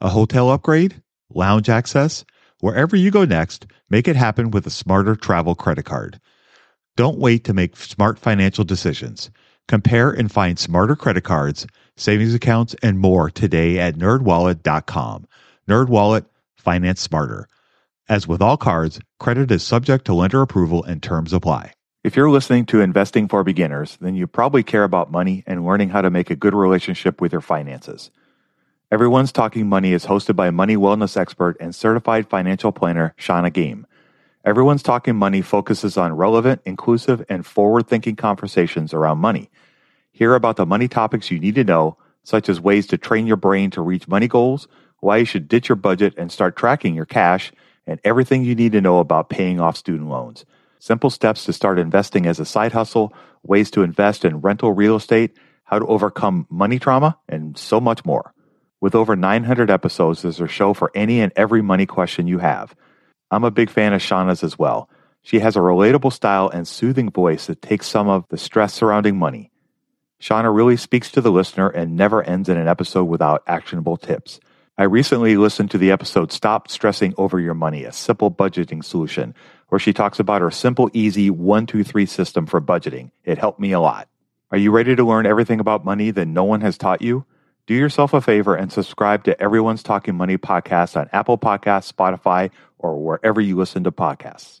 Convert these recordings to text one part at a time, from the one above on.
A hotel upgrade? Lounge access? Wherever you go next, make it happen with a smarter travel credit card. Don't wait to make smart financial decisions. Compare and find smarter credit cards, savings accounts, and more today at nerdwallet.com. NerdWallet, finance smarter. As with all cards, credit is subject to lender approval and terms apply. If you're listening to Investing for Beginners, then you probably care about money and learning how to make a good relationship with your finances. Everyone's Talking Money is hosted by money wellness expert and certified financial planner Shannah Game. Everyone's Talking Money focuses on relevant, inclusive, and forward thinking conversations around money. Hear about the money topics you need to know, such as ways to train your brain to reach money goals, why you should ditch your budget and start tracking your cash, and everything you need to know about paying off student loans simple steps to start investing as a side hustle, ways to invest in rental real estate, how to overcome money trauma, and so much more. With over 900 episodes, there's a show for any and every money question you have. I'm a big fan of Shannah's as well. She has a relatable style and soothing voice that takes some of the stress surrounding money. Shannah really speaks to the listener and never ends in an episode without actionable tips. I recently listened to the episode Stop Stressing Over Your Money, a simple budgeting solution, where she talks about her simple, easy one, two, three system for budgeting. It helped me a lot. Are you ready to learn everything about money that no one has taught you? Do yourself a favor and subscribe to Everyone's Talking Money podcast on Apple Podcasts, Spotify, or wherever you listen to podcasts.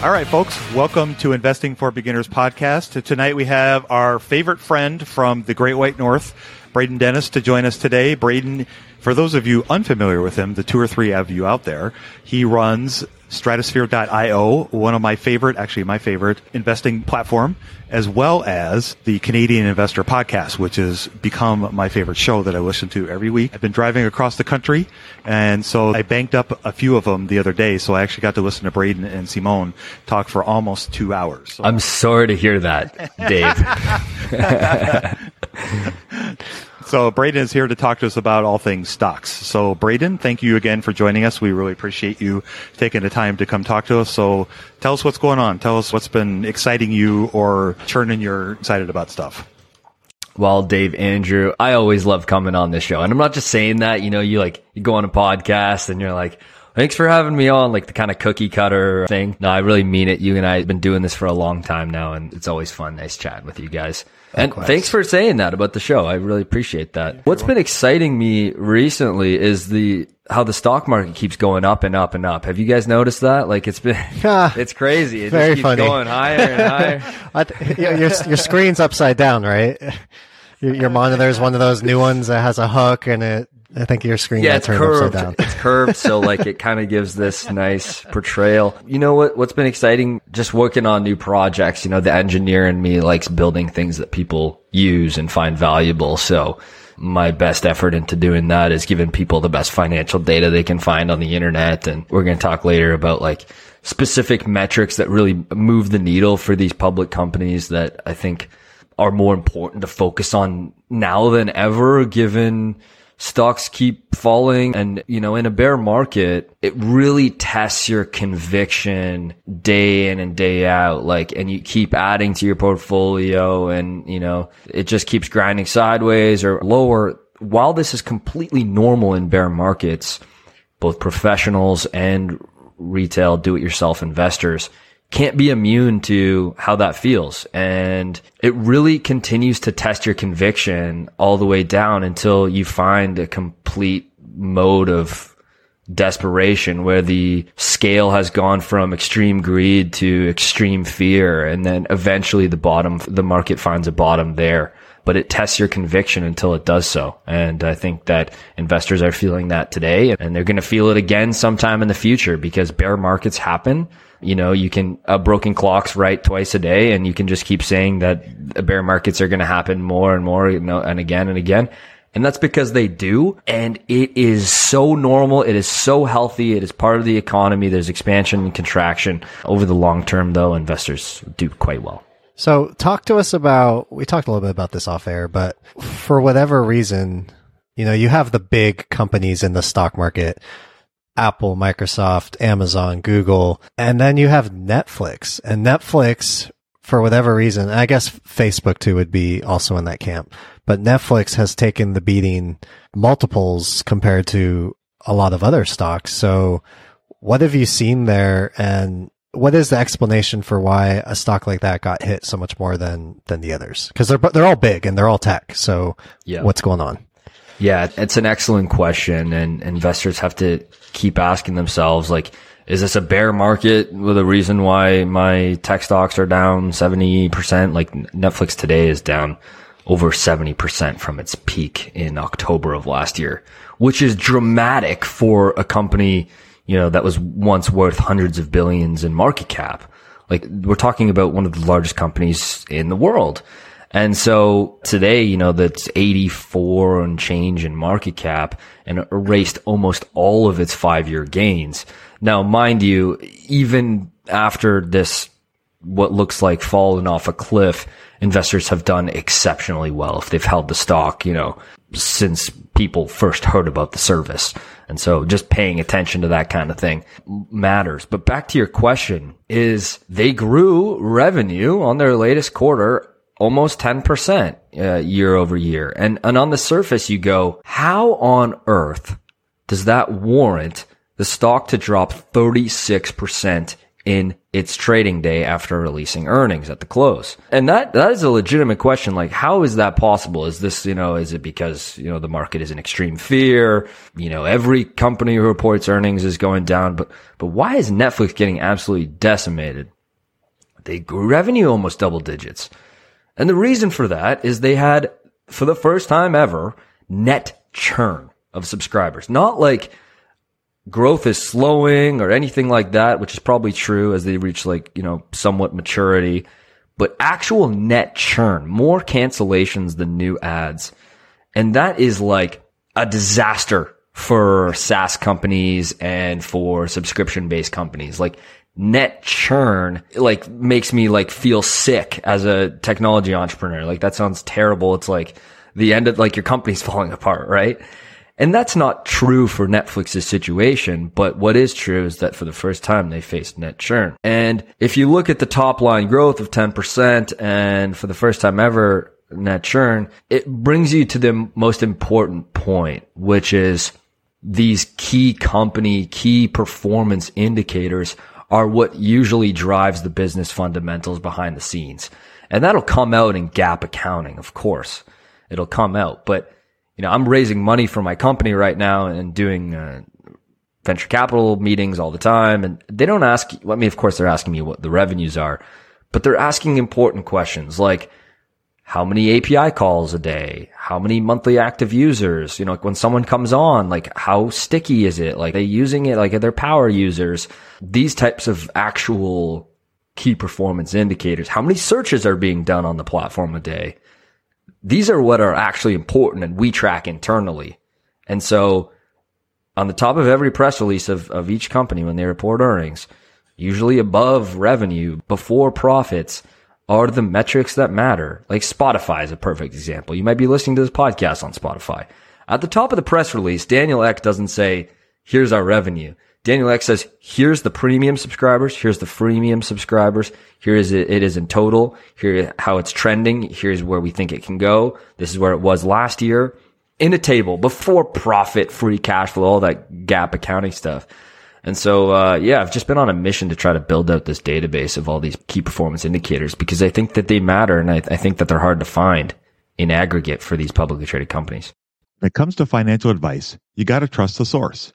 All right, folks, welcome to Investing for Beginners podcast. Tonight we have our favorite friend from the Great White North, Braden Dennis, to join us today. Braden, for those of you unfamiliar with him, the two or three of you out there, he runs stratosphere.io, one of my favorite, actually my favorite investing platform, as well as the Canadian Investor Podcast, which has become my favorite show that I listen to every week. I've been driving across the country, and so I banked up a few of them the other day, so I actually got to listen to Braden and Simone talk for almost two hours. So. I'm sorry to hear that, Dave. So Braden is here to talk to us about all things stocks. So Braden, thank you again for joining us. We really appreciate you taking the time to come talk to us. So tell us what's going on. Tell us what's been exciting you or churning you're excited about stuff. Well, Dave, Andrew, I always love coming on this show. And I'm not just saying that, you know, you like, you go on a podcast and you're like, thanks for having me on, like the kind of cookie cutter thing. No, I really mean it. You and I have been doing this for a long time now, and it's always fun. Nice chatting with you guys. And thanks for saying that about the show. I really appreciate that. Yeah, What's been exciting me recently is the how the stock market keeps going up and up and up. Have you guys noticed that? Like it's been, it's crazy. It Very just keeps funny. going higher and higher. your, your screen's upside down, right? Your, your monitor is one of those new ones that has a hook and it I think your screen yeah, it's turned curved. It's curved, so like it kind of gives this nice portrayal. You know what? What's been exciting? Just working on new projects. You know, the engineer in me likes building things that people use and find valuable. So my best effort into doing that is giving people the best financial data they can find on the internet. And we're going to talk later about like specific metrics that really move the needle for these public companies that I think are more important to focus on now than ever, given stocks keep falling and you know in a bear market it really tests your conviction day in and day out. Like and you keep adding to your portfolio and you know it just keeps grinding sideways or lower. While this is completely normal in bear markets both professionals and retail do it yourself investors can't be immune to how that feels. And it really continues to test your conviction all the way down until you find a complete mode of desperation where the scale has gone from extreme greed to extreme fear. And then eventually the bottom, the market finds a bottom there but it tests your conviction until it does so. And I think that investors are feeling that today and they're going to feel it again sometime in the future because bear markets happen. You know, you can, a broken clock's right twice a day and you can just keep saying that bear markets are going to happen more and more, you know, and again and again. And that's because they do. And it is so normal. It is so healthy. It is part of the economy. There's expansion and contraction. Over the long term, though, investors do quite well. So talk to us about, we talked a little bit about this off air, but for whatever reason, you know, you have the big companies in the stock market, Apple, Microsoft, Amazon, Google, and then you have Netflix and Netflix for whatever reason, I guess Facebook too would be also in that camp, but Netflix has taken the beating multiples compared to a lot of other stocks. So what have you seen there and what is the explanation for why a stock like that got hit so much more than than the others? Because they're they're all big and they're all tech. So yeah. what's going on? Yeah, it's an excellent question, and investors have to keep asking themselves like. Is this a bear market with a reason why my tech stocks are down 70%? Like Netflix today is down over 70% from its peak in October of last year, which is dramatic for a company you know, that was once worth hundreds of billions in market cap. Like we're talking about one of the largest companies in the world. And so today, you know, that's 84 and change in market cap and erased almost all of its five year gains. Now, mind you, even after this, what looks like falling off a cliff, investors have done exceptionally well if they've held the stock, you know, since people first heard about the service. And so just paying attention to that kind of thing matters. But back to your question is they grew revenue on their latest quarter almost 10% uh, year over year. And, and on the surface, you go, how on earth does that warrant the stock to drop 36% in its trading day after releasing earnings at the close. And that, that is a legitimate question. Like, how is that possible? Is this, you know, is it because, you know, the market is in extreme fear? You know, every company who reports earnings is going down, but, but why is Netflix getting absolutely decimated? They grew revenue almost double digits. And the reason for that is they had, for the first time ever, net churn of subscribers. Not like, growth is slowing or anything like that, which is probably true as they reach like, you know, somewhat maturity, but actual net churn, more cancellations than new ads. And that is like a disaster for SaaS companies and for subscription based companies. Like net churn, like makes me like feel sick as a technology entrepreneur. Like that sounds terrible. It's like the end of like your company's falling apart, right? And that's not true for Netflix's situation, but what is true is that for the first time they faced net churn. And if you look at the top line growth of 10% and for the first time ever net churn, it brings you to the most important point, which is these key company, key performance indicators are what usually drives the business fundamentals behind the scenes. And that'll come out in GAAP accounting, of course. It'll come out, but you know, I'm raising money for my company right now and doing uh, venture capital meetings all the time. And they don't ask, I mean, of course, they're asking me what the revenues are, but they're asking important questions like, how many API calls a day? How many monthly active users? You know, like when someone comes on, like how sticky is it? Like they using it? Like are they power users? These types of actual key performance indicators. How many searches are being done on the platform a day? These are what are actually important and we track internally. And so on the top of every press release of, of each company when they report earnings, usually above revenue, before profits, are the metrics that matter. Like Spotify is a perfect example. You might be listening to this podcast on Spotify. At the top of the press release, Daniel Ek doesn't say, here's our revenue. Daniel Ek says, here's the premium subscribers. Here's the freemium subscribers. Here is it, it is in total. Here how it's trending. Here's where we think it can go. This is where it was last year in a table before profit, free cash flow, all that GAAP accounting stuff. And so, uh, yeah, I've just been on a mission to try to build out this database of all these key performance indicators because I think that they matter and I, I think that they're hard to find in aggregate for these publicly traded companies. When it comes to financial advice, you got to trust the source.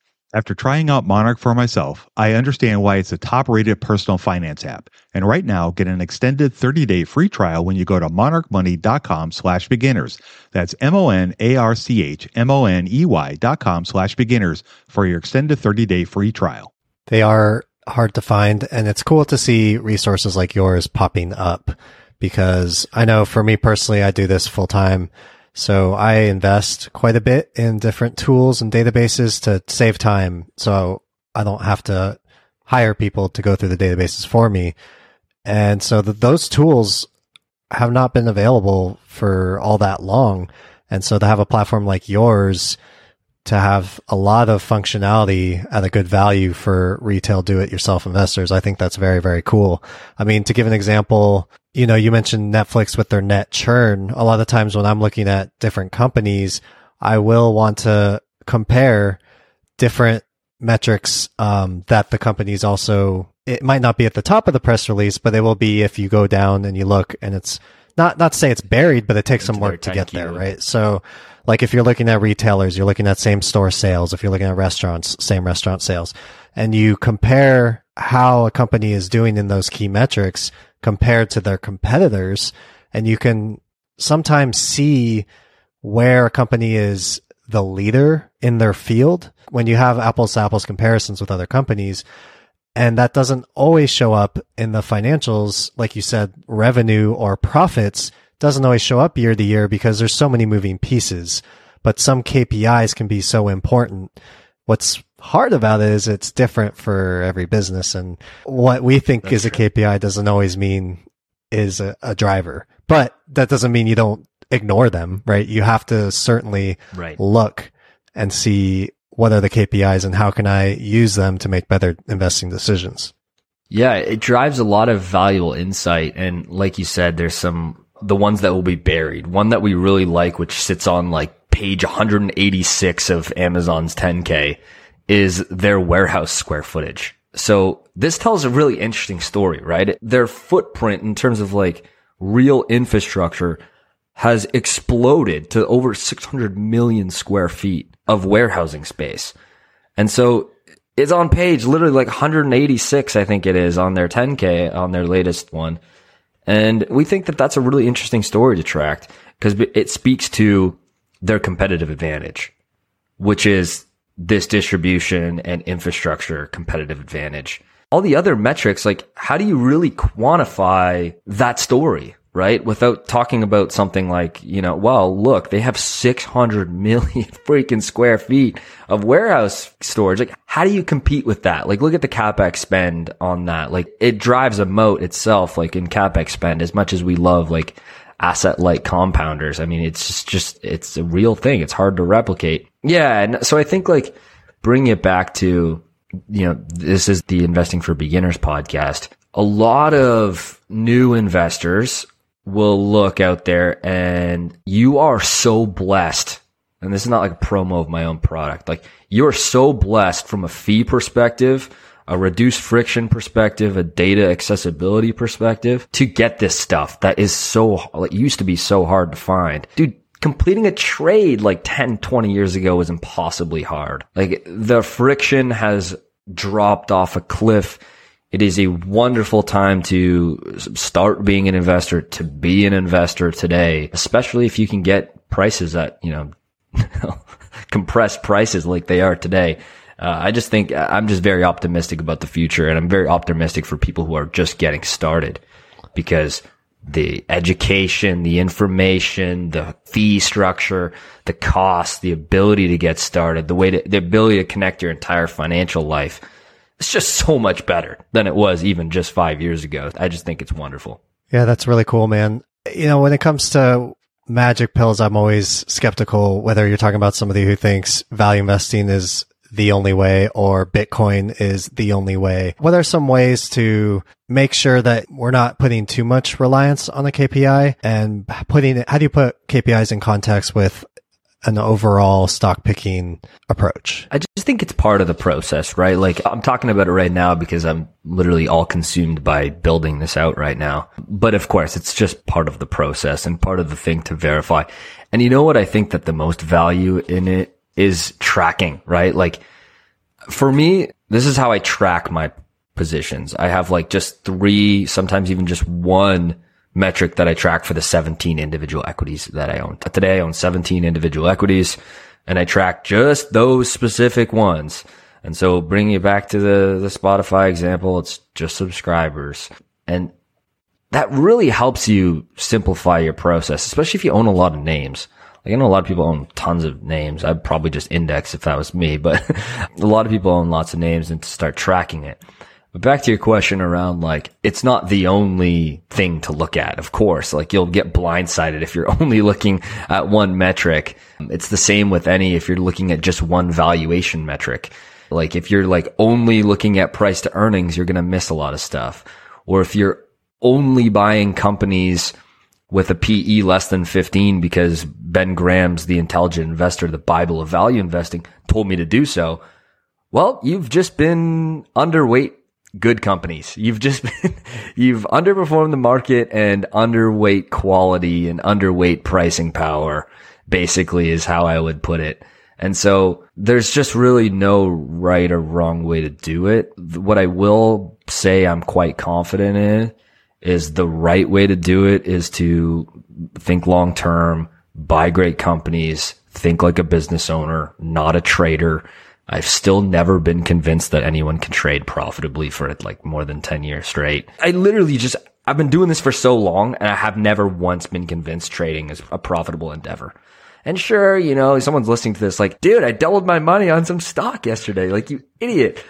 After trying out Monarch for myself, I understand why it's a top rated personal finance app. And right now, get an extended 30 day free trial when you go to monarchmoney.com slash beginners. That's M O N A R C H M O N E Y dot com slash beginners for your extended 30 day free trial. They are hard to find, and it's cool to see resources like yours popping up because I know for me personally, I do this full time so I invest quite a bit in different tools and databases to save time. So I don't have to hire people to go through the databases for me. And so the, those tools have not been available for all that long. And so to have a platform like yours to have a lot of functionality at a good value for retail do it yourself investors. I think that's very, very cool. I mean, to give an example, you know, you mentioned Netflix with their net churn. A lot of times when I'm looking at different companies, I will want to compare different metrics um, that the companies also it might not be at the top of the press release, but it will be if you go down and you look and it's not not to say it's buried, but it takes some work to get there, right? So like if you're looking at retailers, you're looking at same store sales. If you're looking at restaurants, same restaurant sales and you compare how a company is doing in those key metrics compared to their competitors and you can sometimes see where a company is the leader in their field when you have apples to apples comparisons with other companies. And that doesn't always show up in the financials, like you said, revenue or profits doesn't always show up year to year because there's so many moving pieces. But some KPIs can be so important. What's hard about it is it's different for every business and what we think That's is true. a KPI doesn't always mean is a, a, driver, but that doesn't mean you don't ignore them, right? You have to certainly right. look and see what are the KPIs and how can I use them to make better investing decisions. Yeah, it drives a lot of valuable insight. And like you said, there's some the ones that will be buried. One that we really like, which sits on like page 186 of Amazon's 10K, is their warehouse square footage. So this tells a really interesting story, right? Their footprint in terms of like real infrastructure has exploded to over 600 million square feet of warehousing space. And so it's on page literally like 186, I think it is on their 10K on their latest one. And we think that that's a really interesting story to track because it speaks to their competitive advantage, which is this distribution and infrastructure competitive advantage. All the other metrics, like how do you really quantify that story? Right? Without talking about something like, you know, well, look, they have 600 million freaking square feet of warehouse storage. Like, how do you compete with that? Like, look at the capex spend on that. Like, it drives a moat itself, like in capex spend, as much as we love like asset light compounders. I mean, it's just, just, it's a real thing. It's hard to replicate. Yeah. And so I think like bringing it back to, you know, this is the investing for beginners podcast. A lot of new investors will look out there and you are so blessed. And this is not like a promo of my own product. Like you are so blessed from a fee perspective, a reduced friction perspective, a data accessibility perspective to get this stuff that is so, like used to be so hard to find. Dude, completing a trade like 10, 20 years ago was impossibly hard. Like the friction has dropped off a cliff it is a wonderful time to start being an investor, to be an investor today, especially if you can get prices at, you know, compressed prices like they are today. Uh, I just think I'm just very optimistic about the future and I'm very optimistic for people who are just getting started because the education, the information, the fee structure, the cost, the ability to get started, the way to, the ability to connect your entire financial life it's just so much better than it was even just five years ago. I just think it's wonderful. Yeah, that's really cool, man. You know, when it comes to magic pills, I'm always skeptical whether you're talking about somebody who thinks value investing is the only way or Bitcoin is the only way. What are some ways to make sure that we're not putting too much reliance on the KPI and putting it, how do you put KPIs in context with an overall stock picking approach? I just think it's part of the process, right? Like I'm talking about it right now because I'm literally all consumed by building this out right now. But of course, it's just part of the process and part of the thing to verify. And you know what I think that the most value in it is tracking, right? Like for me, this is how I track my positions. I have like just three, sometimes even just one metric that I track for the 17 individual equities that I own. Today I own 17 individual equities and I track just those specific ones. And so bringing it back to the, the Spotify example, it's just subscribers. And that really helps you simplify your process, especially if you own a lot of names. Like I know a lot of people own tons of names. I'd probably just index if that was me, but a lot of people own lots of names and to start tracking it. But back to your question around like, it's not the only thing to look at, of course. Like you'll get blindsided if you're only looking at one metric. It's the same with any if you're looking at just one valuation metric. Like if you're like only looking at price to earnings, you're going to miss a lot of stuff. Or if you're only buying companies with a PE less than 15 because Ben Graham's the intelligent investor, the Bible of value investing told me to do so. Well, you've just been underweight good companies. You've just been, you've underperformed the market and underweight quality and underweight pricing power, basically is how I would put it. And so there's just really no right or wrong way to do it. What I will say I'm quite confident in is the right way to do it is to think long term, buy great companies, think like a business owner, not a trader I've still never been convinced that anyone can trade profitably for like more than 10 years straight. I literally just, I've been doing this for so long and I have never once been convinced trading is a profitable endeavor. And sure, you know, someone's listening to this like, dude, I doubled my money on some stock yesterday. Like you idiot.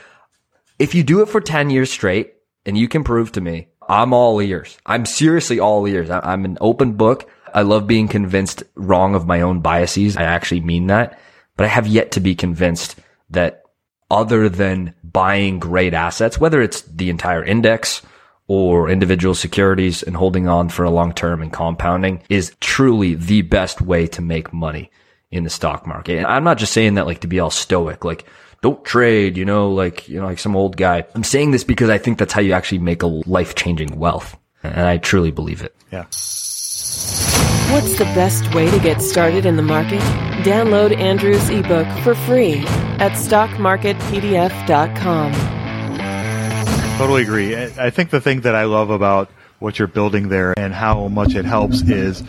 If you do it for 10 years straight and you can prove to me, I'm all ears. I'm seriously all ears. I'm an open book. I love being convinced wrong of my own biases. I actually mean that, but I have yet to be convinced that other than buying great assets, whether it's the entire index or individual securities and holding on for a long term and compounding is truly the best way to make money in the stock market. And I'm not just saying that like to be all stoic, like don't trade, you know, like, you know, like some old guy. I'm saying this because I think that's how you actually make a life changing wealth. And I truly believe it. Yeah. What's the best way to get started in the market? Download Andrew's ebook for free at stockmarketpdf.com. Totally agree. I think the thing that I love about what you're building there and how much it helps is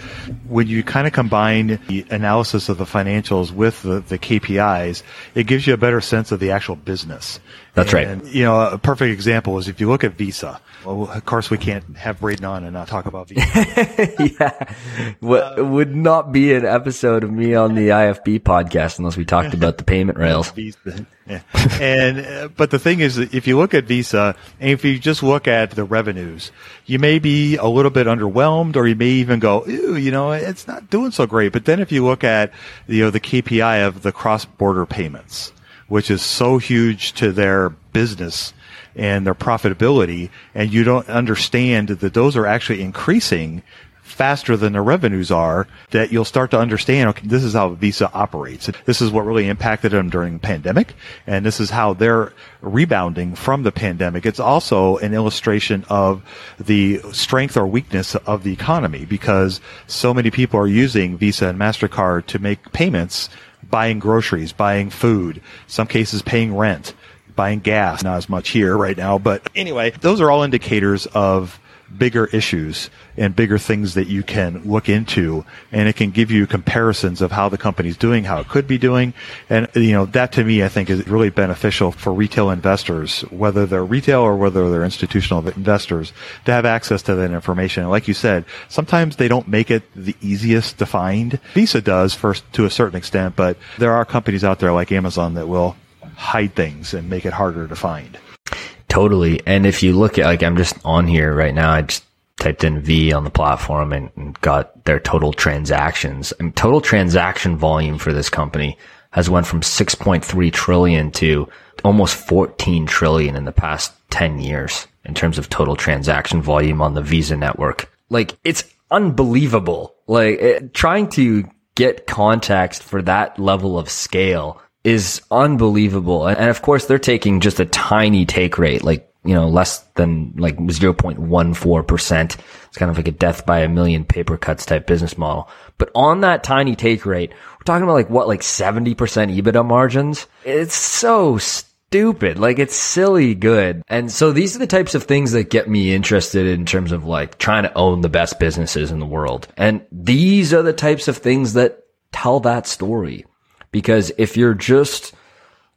when you kind of combine the analysis of the financials with the, the KPIs, it gives you a better sense of the actual business. That's right. And, you know, a perfect example is if you look at Visa. Well, of course, we can't have Braden on and not talk about Visa. yeah. What Uh, would not be an episode of me on the IFB podcast unless we talked about the payment rails. Visa. Yeah. And uh, but the thing is, if you look at Visa, and if you just look at the revenues, you may be a little bit underwhelmed, or you may even go, "Ew, you know, it's not doing so great." But then if you look at you know the KPI of the cross-border payments, which is so huge to their business and their profitability, and you don't understand that those are actually increasing faster than the revenues are, that you'll start to understand, okay, this is how Visa operates. This is what really impacted them during the pandemic, and this is how they're rebounding from the pandemic. It's also an illustration of the strength or weakness of the economy because so many people are using Visa and MasterCard to make payments, buying groceries, buying food, some cases paying rent buying gas. Not as much here right now, but anyway, those are all indicators of bigger issues and bigger things that you can look into and it can give you comparisons of how the company's doing, how it could be doing. And, you know, that to me, I think is really beneficial for retail investors, whether they're retail or whether they're institutional investors to have access to that information. And like you said, sometimes they don't make it the easiest to find. Visa does first to a certain extent, but there are companies out there like Amazon that will hide things and make it harder to find. Totally. And if you look at, like, I'm just on here right now, I just typed in V on the platform and, and got their total transactions. And total transaction volume for this company has went from 6.3 trillion to almost 14 trillion in the past 10 years in terms of total transaction volume on the Visa network. Like, it's unbelievable. Like, it, trying to get context for that level of scale is unbelievable. And, of course, they're taking just a tiny take rate, like, you know, less than like 0.14%. It's kind of like a death by a million paper cuts type business model. But on that tiny take rate, we're talking about like what, like 70% EBITDA margins? It's so stupid. Like it's silly good. And so these are the types of things that get me interested in terms of like trying to own the best businesses in the world. And these are the types of things that tell that story. Because if you're just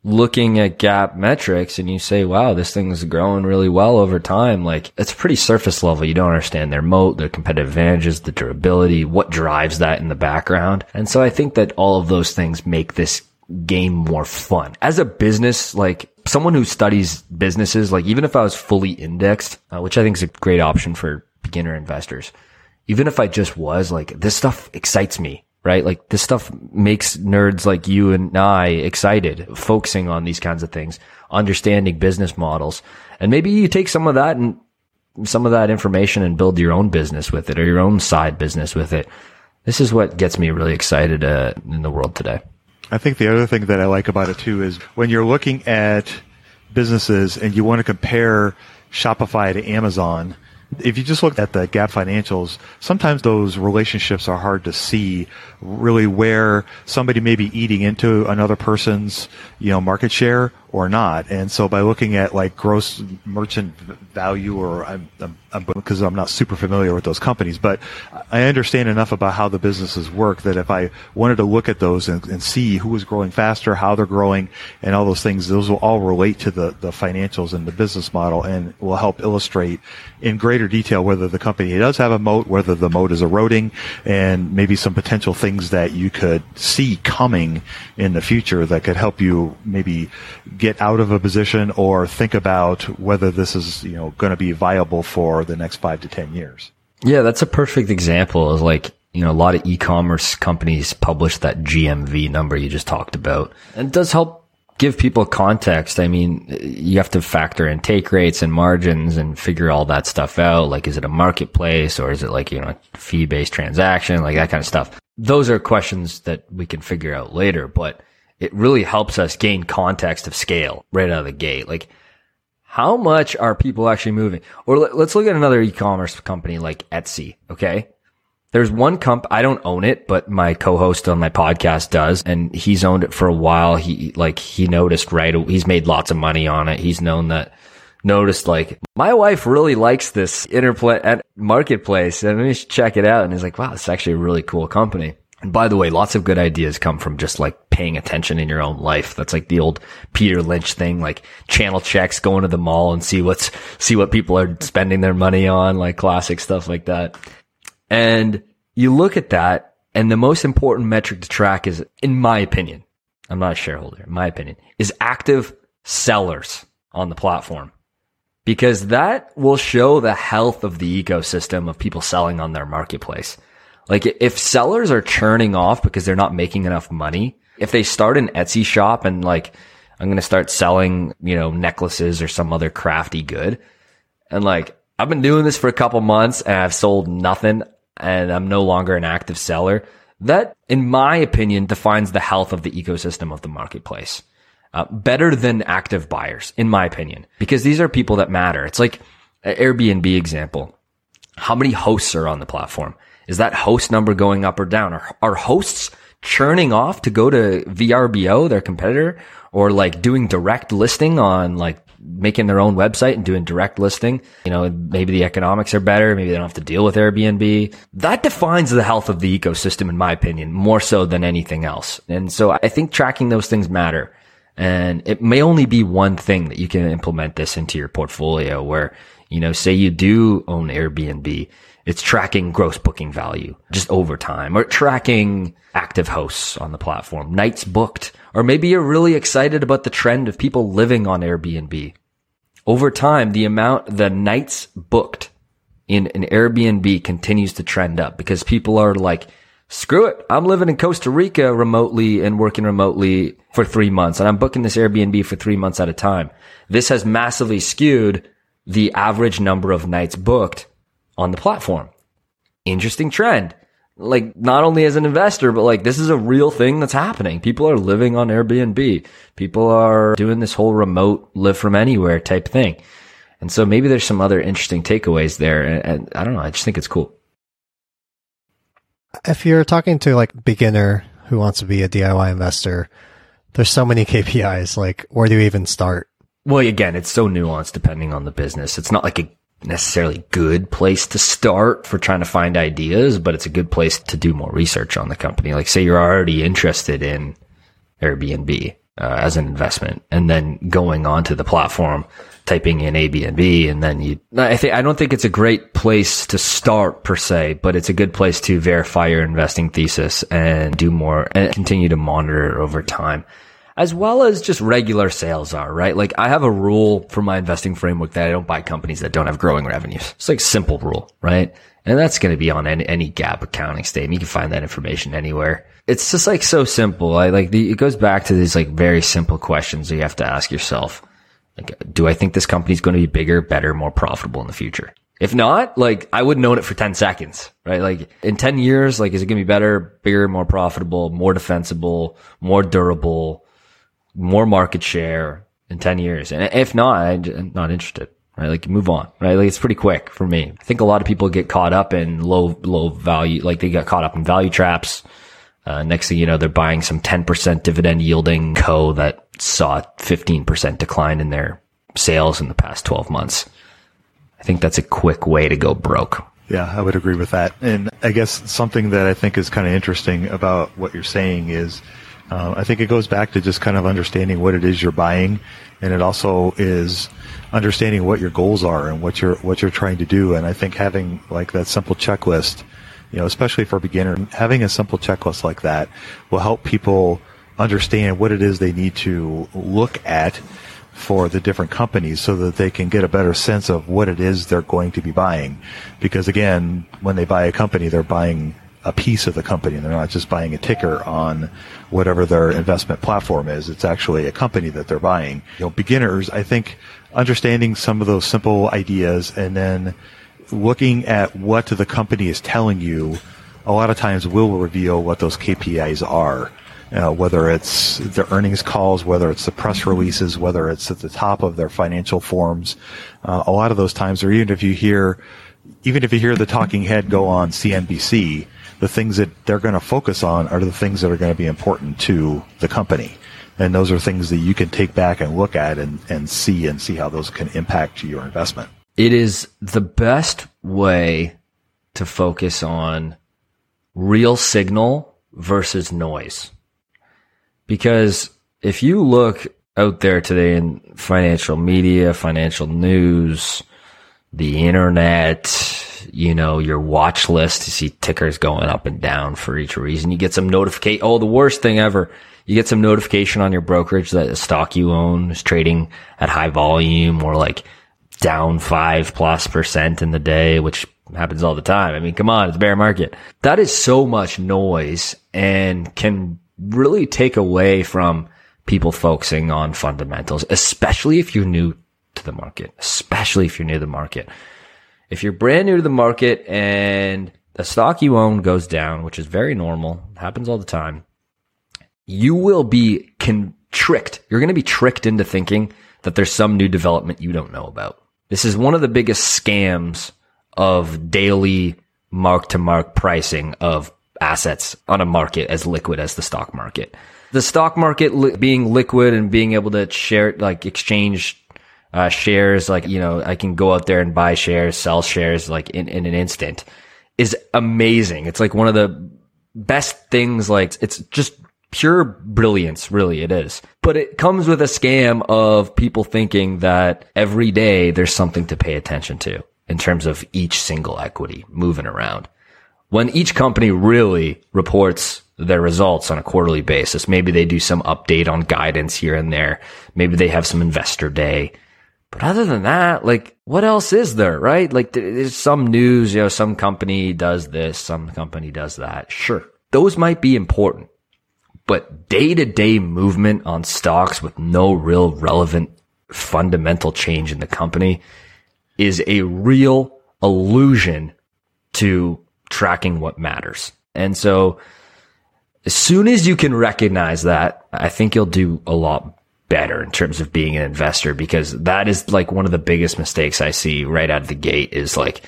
looking at GAAP metrics and you say, wow, this thing's growing really well over time, like it's pretty surface level. You don't understand their moat, their competitive advantages, the durability, what drives that in the background. And so I think that all of those things make this game more fun. As a business, like someone who studies businesses, like even if I was fully indexed, uh, which I think is a great option for beginner investors, even if I just was like, this stuff excites me right? Like this stuff makes nerds like you and I excited, focusing on these kinds of things, understanding business models. And maybe you take some of that and some of that information and build your own business with it or your own side business with it. This is what gets me really excited uh, in the world today. I think the other thing that I like about it too is when you're looking at businesses and you want to compare Shopify to Amazon, if you just look at the GAAP financials, sometimes those relationships are hard to see really where somebody may be eating into another person's, you know, market share or not. And so by looking at like gross merchant value or I'm, I'm, I'm because I'm not super familiar with those companies, but I understand enough about how the businesses work that if I wanted to look at those and, and see who is growing faster, how they're growing and all those things, those will all relate to the, the financials and the business model and will help illustrate in greater detail whether the company does have a moat, whether the moat is eroding and maybe some potential things that you could see coming in the future that could help you maybe get out of a position or think about whether this is, you know, going to be viable for the next five to 10 years. Yeah, that's a perfect example of like, you know, a lot of e-commerce companies publish that GMV number you just talked about. And it does help give people context. I mean, you have to factor in take rates and margins and figure all that stuff out. Like, is it a marketplace or is it like, you know, fee based transaction, like that kind of stuff? Those are questions that we can figure out later, but it really helps us gain context of scale right out of the gate. Like, how much are people actually moving? Or let, us look at another e-commerce company like Etsy. Okay. There's one comp, I don't own it, but my co-host on my podcast does, and he's owned it for a while. He, like, he noticed right, he's made lots of money on it. He's known that, noticed like, my wife really likes this interplay at marketplace and we should check it out. And he's like, wow, it's actually a really cool company. And by the way, lots of good ideas come from just like paying attention in your own life. That's like the old Peter Lynch thing, like channel checks, going to the mall and see what's, see what people are spending their money on, like classic stuff like that. And you look at that and the most important metric to track is, in my opinion, I'm not a shareholder, in my opinion, is active sellers on the platform because that will show the health of the ecosystem of people selling on their marketplace. Like if sellers are churning off because they're not making enough money, if they start an Etsy shop and like, I'm going to start selling, you know, necklaces or some other crafty good. And like, I've been doing this for a couple months and I've sold nothing and I'm no longer an active seller. That, in my opinion, defines the health of the ecosystem of the marketplace. Uh, better than active buyers, in my opinion, because these are people that matter. It's like an Airbnb example. How many hosts are on the platform? Is that host number going up or down? Are, are hosts churning off to go to VRBO, their competitor, or like doing direct listing on like making their own website and doing direct listing? You know, maybe the economics are better. Maybe they don't have to deal with Airbnb. That defines the health of the ecosystem, in my opinion, more so than anything else. And so I think tracking those things matter. And it may only be one thing that you can implement this into your portfolio where, you know, say you do own Airbnb it's tracking gross booking value just over time or tracking active hosts on the platform, nights booked, or maybe you're really excited about the trend of people living on Airbnb. Over time, the amount, the nights booked in an Airbnb continues to trend up because people are like, screw it. I'm living in Costa Rica remotely and working remotely for three months and I'm booking this Airbnb for three months at a time. This has massively skewed the average number of nights booked on the platform. Interesting trend. Like not only as an investor, but like this is a real thing that's happening. People are living on Airbnb. People are doing this whole remote live from anywhere type thing. And so maybe there's some other interesting takeaways there. And, and I don't know. I just think it's cool. If you're talking to like beginner who wants to be a DIY investor, there's so many KPIs. Like, where do you even start? Well, again, it's so nuanced depending on the business. It's not like a necessarily good place to start for trying to find ideas, but it's a good place to do more research on the company. Like say you're already interested in Airbnb uh, as an investment and then going onto the platform, typing in Airbnb and then you, I think, I don't think it's a great place to start per se, but it's a good place to verify your investing thesis and do more and continue to monitor over time as well as just regular sales are, right? Like I have a rule for my investing framework that I don't buy companies that don't have growing revenues. It's like simple rule, right? And that's going to be on any, any GAAP accounting statement. You can find that information anywhere. It's just like so simple. I like the, it goes back to these like very simple questions that you have to ask yourself. Like, do I think this company is going to be bigger, better, more profitable in the future? If not, like I wouldn't own it for 10 seconds, right? Like in 10 years, like is it going to be better, bigger, more profitable, more defensible, more durable? More market share in 10 years. And if not, I'm not interested, right? Like move on, right? Like it's pretty quick for me. I think a lot of people get caught up in low, low value, like they got caught up in value traps. Uh, next thing you know, they're buying some 10% dividend yielding co that saw 15% decline in their sales in the past 12 months. I think that's a quick way to go broke. Yeah, I would agree with that. And I guess something that I think is kind of interesting about what you're saying is uh, I think it goes back to just kind of understanding what it is you're buying, and it also is understanding what your goals are and what you're what you're trying to do. And I think having like that simple checklist, you know, especially for a beginner, having a simple checklist like that will help people understand what it is they need to look at for the different companies so that they can get a better sense of what it is they're going to be buying. Because again, when they buy a company, they're buying a piece of the company. And they're not just buying a ticker on whatever their investment platform is. It's actually a company that they're buying. You know, beginners, I think understanding some of those simple ideas and then looking at what the company is telling you a lot of times will reveal what those KPIs are. Uh, whether it's the earnings calls, whether it's the press releases, whether it's at the top of their financial forms, uh, a lot of those times, or even if you hear even if you hear the talking head go on CNBC, the things that they're going to focus on are the things that are going to be important to the company. And those are things that you can take back and look at and, and see and see how those can impact your investment. It is the best way to focus on real signal versus noise. Because if you look out there today in financial media, financial news, the internet, you know, your watch list, you see tickers going up and down for each reason. You get some notification. Oh, the worst thing ever. You get some notification on your brokerage that a stock you own is trading at high volume or like down five plus percent in the day, which happens all the time. I mean, come on, it's bear market. That is so much noise and can really take away from people focusing on fundamentals, especially if you're new to the market, especially if you're to the market. If you're brand new to the market and the stock you own goes down, which is very normal, happens all the time, you will be con- tricked. You're going to be tricked into thinking that there's some new development you don't know about. This is one of the biggest scams of daily mark to mark pricing of assets on a market as liquid as the stock market. The stock market li- being liquid and being able to share, like exchange uh, shares, like, you know, I can go out there and buy shares, sell shares like in, in an instant is amazing. It's like one of the best things. Like it's just pure brilliance. Really, it is. But it comes with a scam of people thinking that every day there's something to pay attention to in terms of each single equity moving around. When each company really reports their results on a quarterly basis, maybe they do some update on guidance here and there. Maybe they have some investor day. But other than that, like, what else is there, right? Like, there's some news, you know, some company does this, some company does that. Sure. Those might be important, but day to day movement on stocks with no real relevant fundamental change in the company is a real illusion to tracking what matters. And so as soon as you can recognize that, I think you'll do a lot better in terms of being an investor because that is like one of the biggest mistakes I see right out of the gate is like,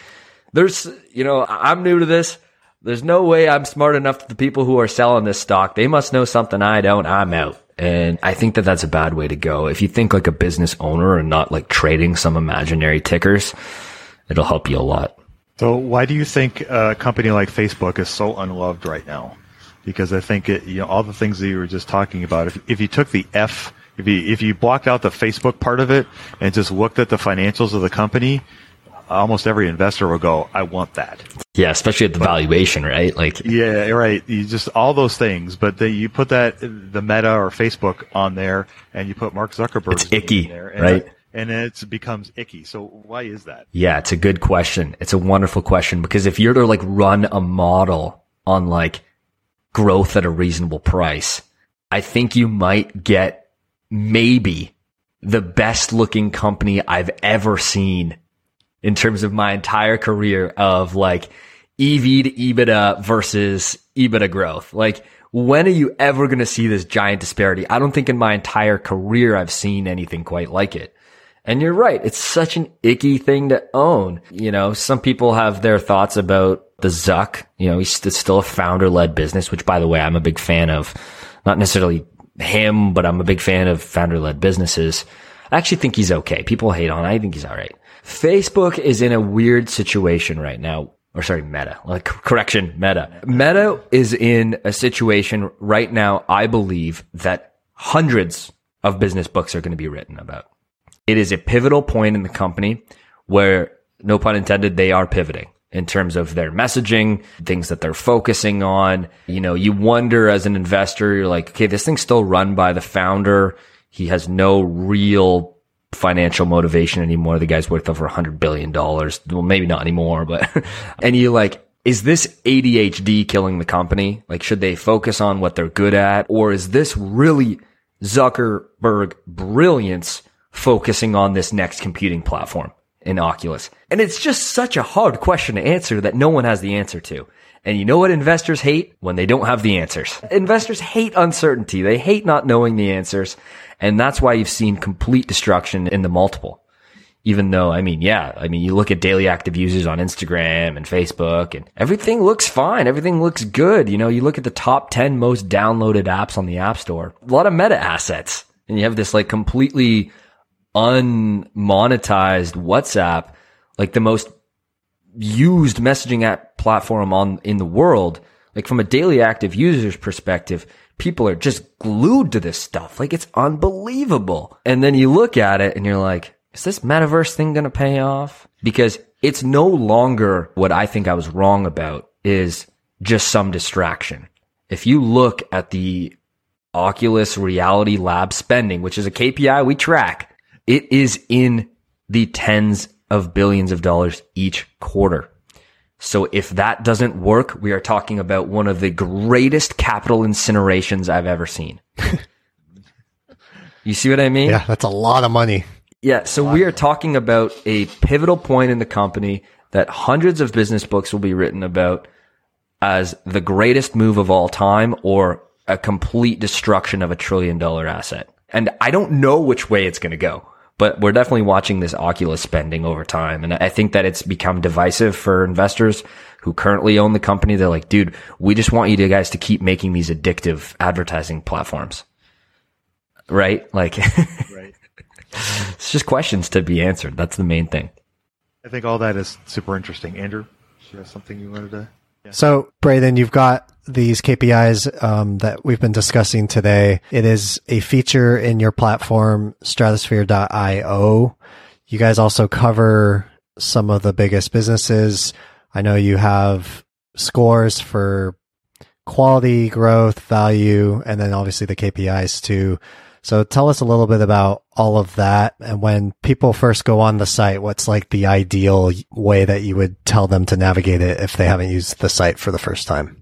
there's, you know, I'm new to this. There's no way I'm smart enough to the people who are selling this stock. They must know something I don't. I'm out. And I think that that's a bad way to go. If you think like a business owner and not like trading some imaginary tickers, it'll help you a lot. So why do you think a company like Facebook is so unloved right now? Because I think it, you know, all the things that you were just talking about, if, if you took the F, if you, if you blocked out the Facebook part of it and just looked at the financials of the company, almost every investor will go, I want that. Yeah, especially at the but, valuation, right? Like, yeah, right. You just all those things, but then you put that the Meta or Facebook on there, and you put Mark Zuckerberg. It's icky, there, and right? It, and it becomes icky. So why is that? Yeah, it's a good question. It's a wonderful question because if you're to like run a model on like growth at a reasonable price, I think you might get maybe the best looking company I've ever seen in terms of my entire career of like EV to EBITDA versus EBITDA growth. Like, when are you ever going to see this giant disparity? I don't think in my entire career I've seen anything quite like it. And you're right. It's such an icky thing to own. You know, some people have their thoughts about the Zuck. You know, he's still a founder led business, which by the way, I'm a big fan of. Not necessarily him, but I'm a big fan of founder led businesses. I actually think he's okay. People hate on. I think he's all right. Facebook is in a weird situation right now. Or sorry, Meta. Like correction, Meta. Meta is in a situation right now, I believe, that hundreds of business books are going to be written about. It is a pivotal point in the company where, no pun intended, they are pivoting in terms of their messaging, things that they're focusing on. You know, you wonder as an investor, you're like, okay, this thing's still run by the founder. He has no real financial motivation anymore. The guy's worth over a hundred billion dollars. Well, maybe not anymore, but, and you like, is this ADHD killing the company? Like, should they focus on what they're good at? Or is this really Zuckerberg brilliance focusing on this next computing platform in Oculus? And it's just such a hard question to answer that no one has the answer to. And you know what investors hate? When they don't have the answers. Investors hate uncertainty. They hate not knowing the answers. And that's why you've seen complete destruction in the multiple. Even though, I mean, yeah, I mean, you look at daily active users on Instagram and Facebook and everything looks fine. Everything looks good. You know, you look at the top 10 most downloaded apps on the App Store, a lot of meta assets. And you have this like completely unmonetized WhatsApp, like the most used messaging app platform on in the world. Like from a daily active users perspective, people are just glued to this stuff. Like it's unbelievable. And then you look at it and you're like, is this metaverse thing going to pay off? Because it's no longer what I think I was wrong about is just some distraction. If you look at the Oculus Reality Lab spending, which is a KPI we track, it is in the tens of billions of dollars each quarter. So if that doesn't work, we are talking about one of the greatest capital incinerations I've ever seen. you see what I mean? Yeah, that's a lot of money. Yeah. So we are talking about a pivotal point in the company that hundreds of business books will be written about as the greatest move of all time or a complete destruction of a trillion dollar asset. And I don't know which way it's going to go but we're definitely watching this Oculus spending over time. And I think that it's become divisive for investors who currently own the company. They're like, dude, we just want you to guys to keep making these addictive advertising platforms. Right? Like, right. it's just questions to be answered. That's the main thing. I think all that is super interesting. Andrew, you have something you wanted to? So, Braden, you've got these KPIs um, that we've been discussing today. It is a feature in your platform, stratosphere.io. You guys also cover some of the biggest businesses. I know you have scores for quality, growth, value, and then obviously the KPIs too. So tell us a little bit about all of that. And when people first go on the site, what's like the ideal way that you would tell them to navigate it if they haven't used the site for the first time?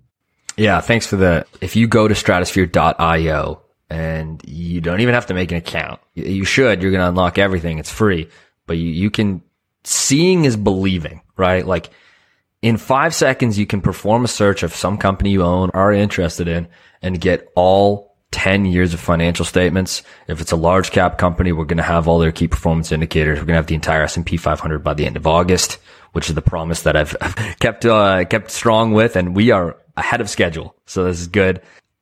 Yeah, thanks for the. If you go to stratosphere.io and you don't even have to make an account, you should. You're going to unlock everything. It's free, but you, you can. Seeing is believing, right? Like in five seconds, you can perform a search of some company you own, or are interested in, and get all 10 years of financial statements. If it's a large cap company, we're going to have all their key performance indicators. We're going to have the entire S&P 500 by the end of August, which is the promise that I've kept, uh, kept strong with. And we are ahead of schedule. So this is good.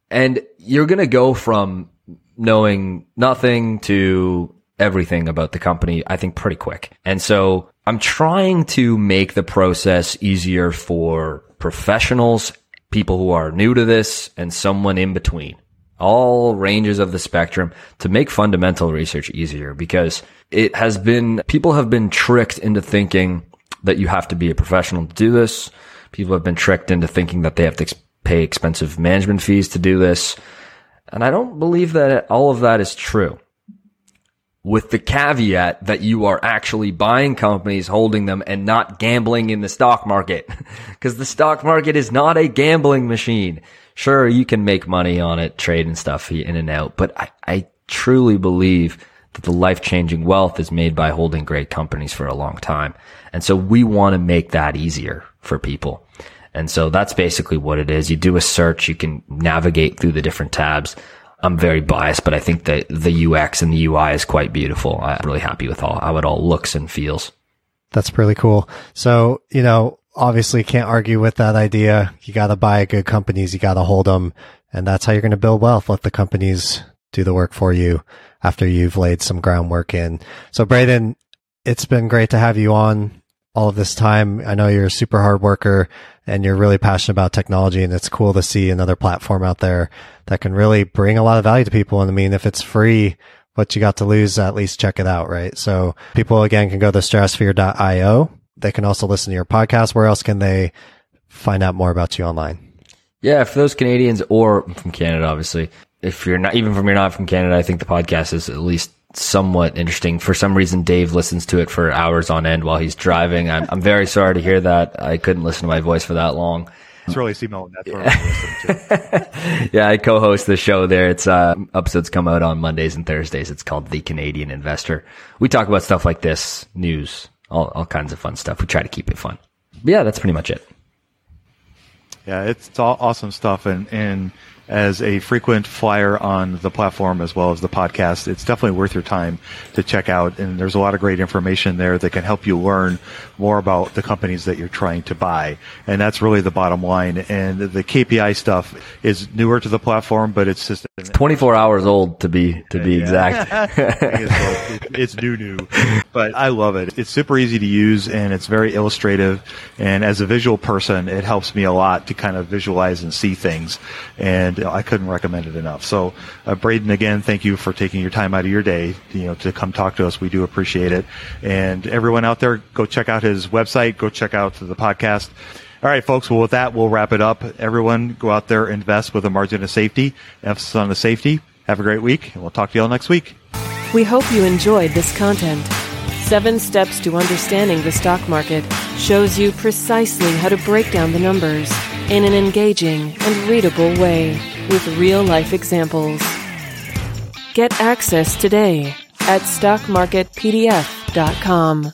And you're going to go from knowing nothing to everything about the company, I think pretty quick. And so I'm trying to make the process easier for professionals, people who are new to this and someone in between all ranges of the spectrum to make fundamental research easier because it has been, people have been tricked into thinking that you have to be a professional to do this. People have been tricked into thinking that they have to pay expensive management fees to do this. And I don't believe that all of that is true. With the caveat that you are actually buying companies, holding them, and not gambling in the stock market. Because the stock market is not a gambling machine. Sure, you can make money on it, trade and stuff in and out, but I, I truly believe that the life changing wealth is made by holding great companies for a long time. And so we want to make that easier for people. And so that's basically what it is. You do a search, you can navigate through the different tabs. I'm very biased, but I think that the UX and the UI is quite beautiful. I'm really happy with all, how it all looks and feels. That's really cool. So, you know, obviously can't argue with that idea. You got to buy good companies. You got to hold them. And that's how you're going to build wealth. Let the companies do the work for you after you've laid some groundwork in. So Braden, it's been great to have you on all of this time. I know you're a super hard worker and you're really passionate about technology and it's cool to see another platform out there that can really bring a lot of value to people. And I mean, if it's free, what you got to lose, at least check it out, right? So people again can go to stratosphere.io. They can also listen to your podcast. Where else can they find out more about you online? Yeah, for those Canadians or from Canada, obviously. If you're not even from you're not from Canada, I think the podcast is at least somewhat interesting. For some reason, Dave listens to it for hours on end while he's driving. I'm, I'm very sorry to hear that. I couldn't listen to my voice for that long. It's really Simon. That's yeah, I co-host the show there. It's uh, episodes come out on Mondays and Thursdays. It's called The Canadian Investor. We talk about stuff like this, news, all, all kinds of fun stuff. We try to keep it fun. But yeah, that's pretty much it. Yeah, it's all awesome stuff, and and as a frequent flyer on the platform as well as the podcast. It's definitely worth your time to check out. And there's a lot of great information there that can help you learn more about the companies that you're trying to buy. And that's really the bottom line. And the KPI stuff is newer to the platform, but it's just 24 hours old to be, to be Yeah. exact. it's, new, new, but I love it. It's super easy to use and it's very illustrative. And as a visual person, it helps me a lot to kind of visualize and see things. And I couldn't recommend it enough. So, uh, Braden, again, thank you for taking your time out of your day, you know, to come talk to us. We do appreciate it. And everyone out there, go check out his website. Go check out the podcast. All right, folks. Well, with that, we'll wrap it up. Everyone, go out there, invest with a margin of safety, emphasis on the safety. Have a great week, and we'll talk to you all next week. We hope you enjoyed this content. Seven Steps to Understanding the Stock Market shows you precisely how to break down the numbers in an engaging and readable way with real life examples. Get access today at stockmarketpdf.com.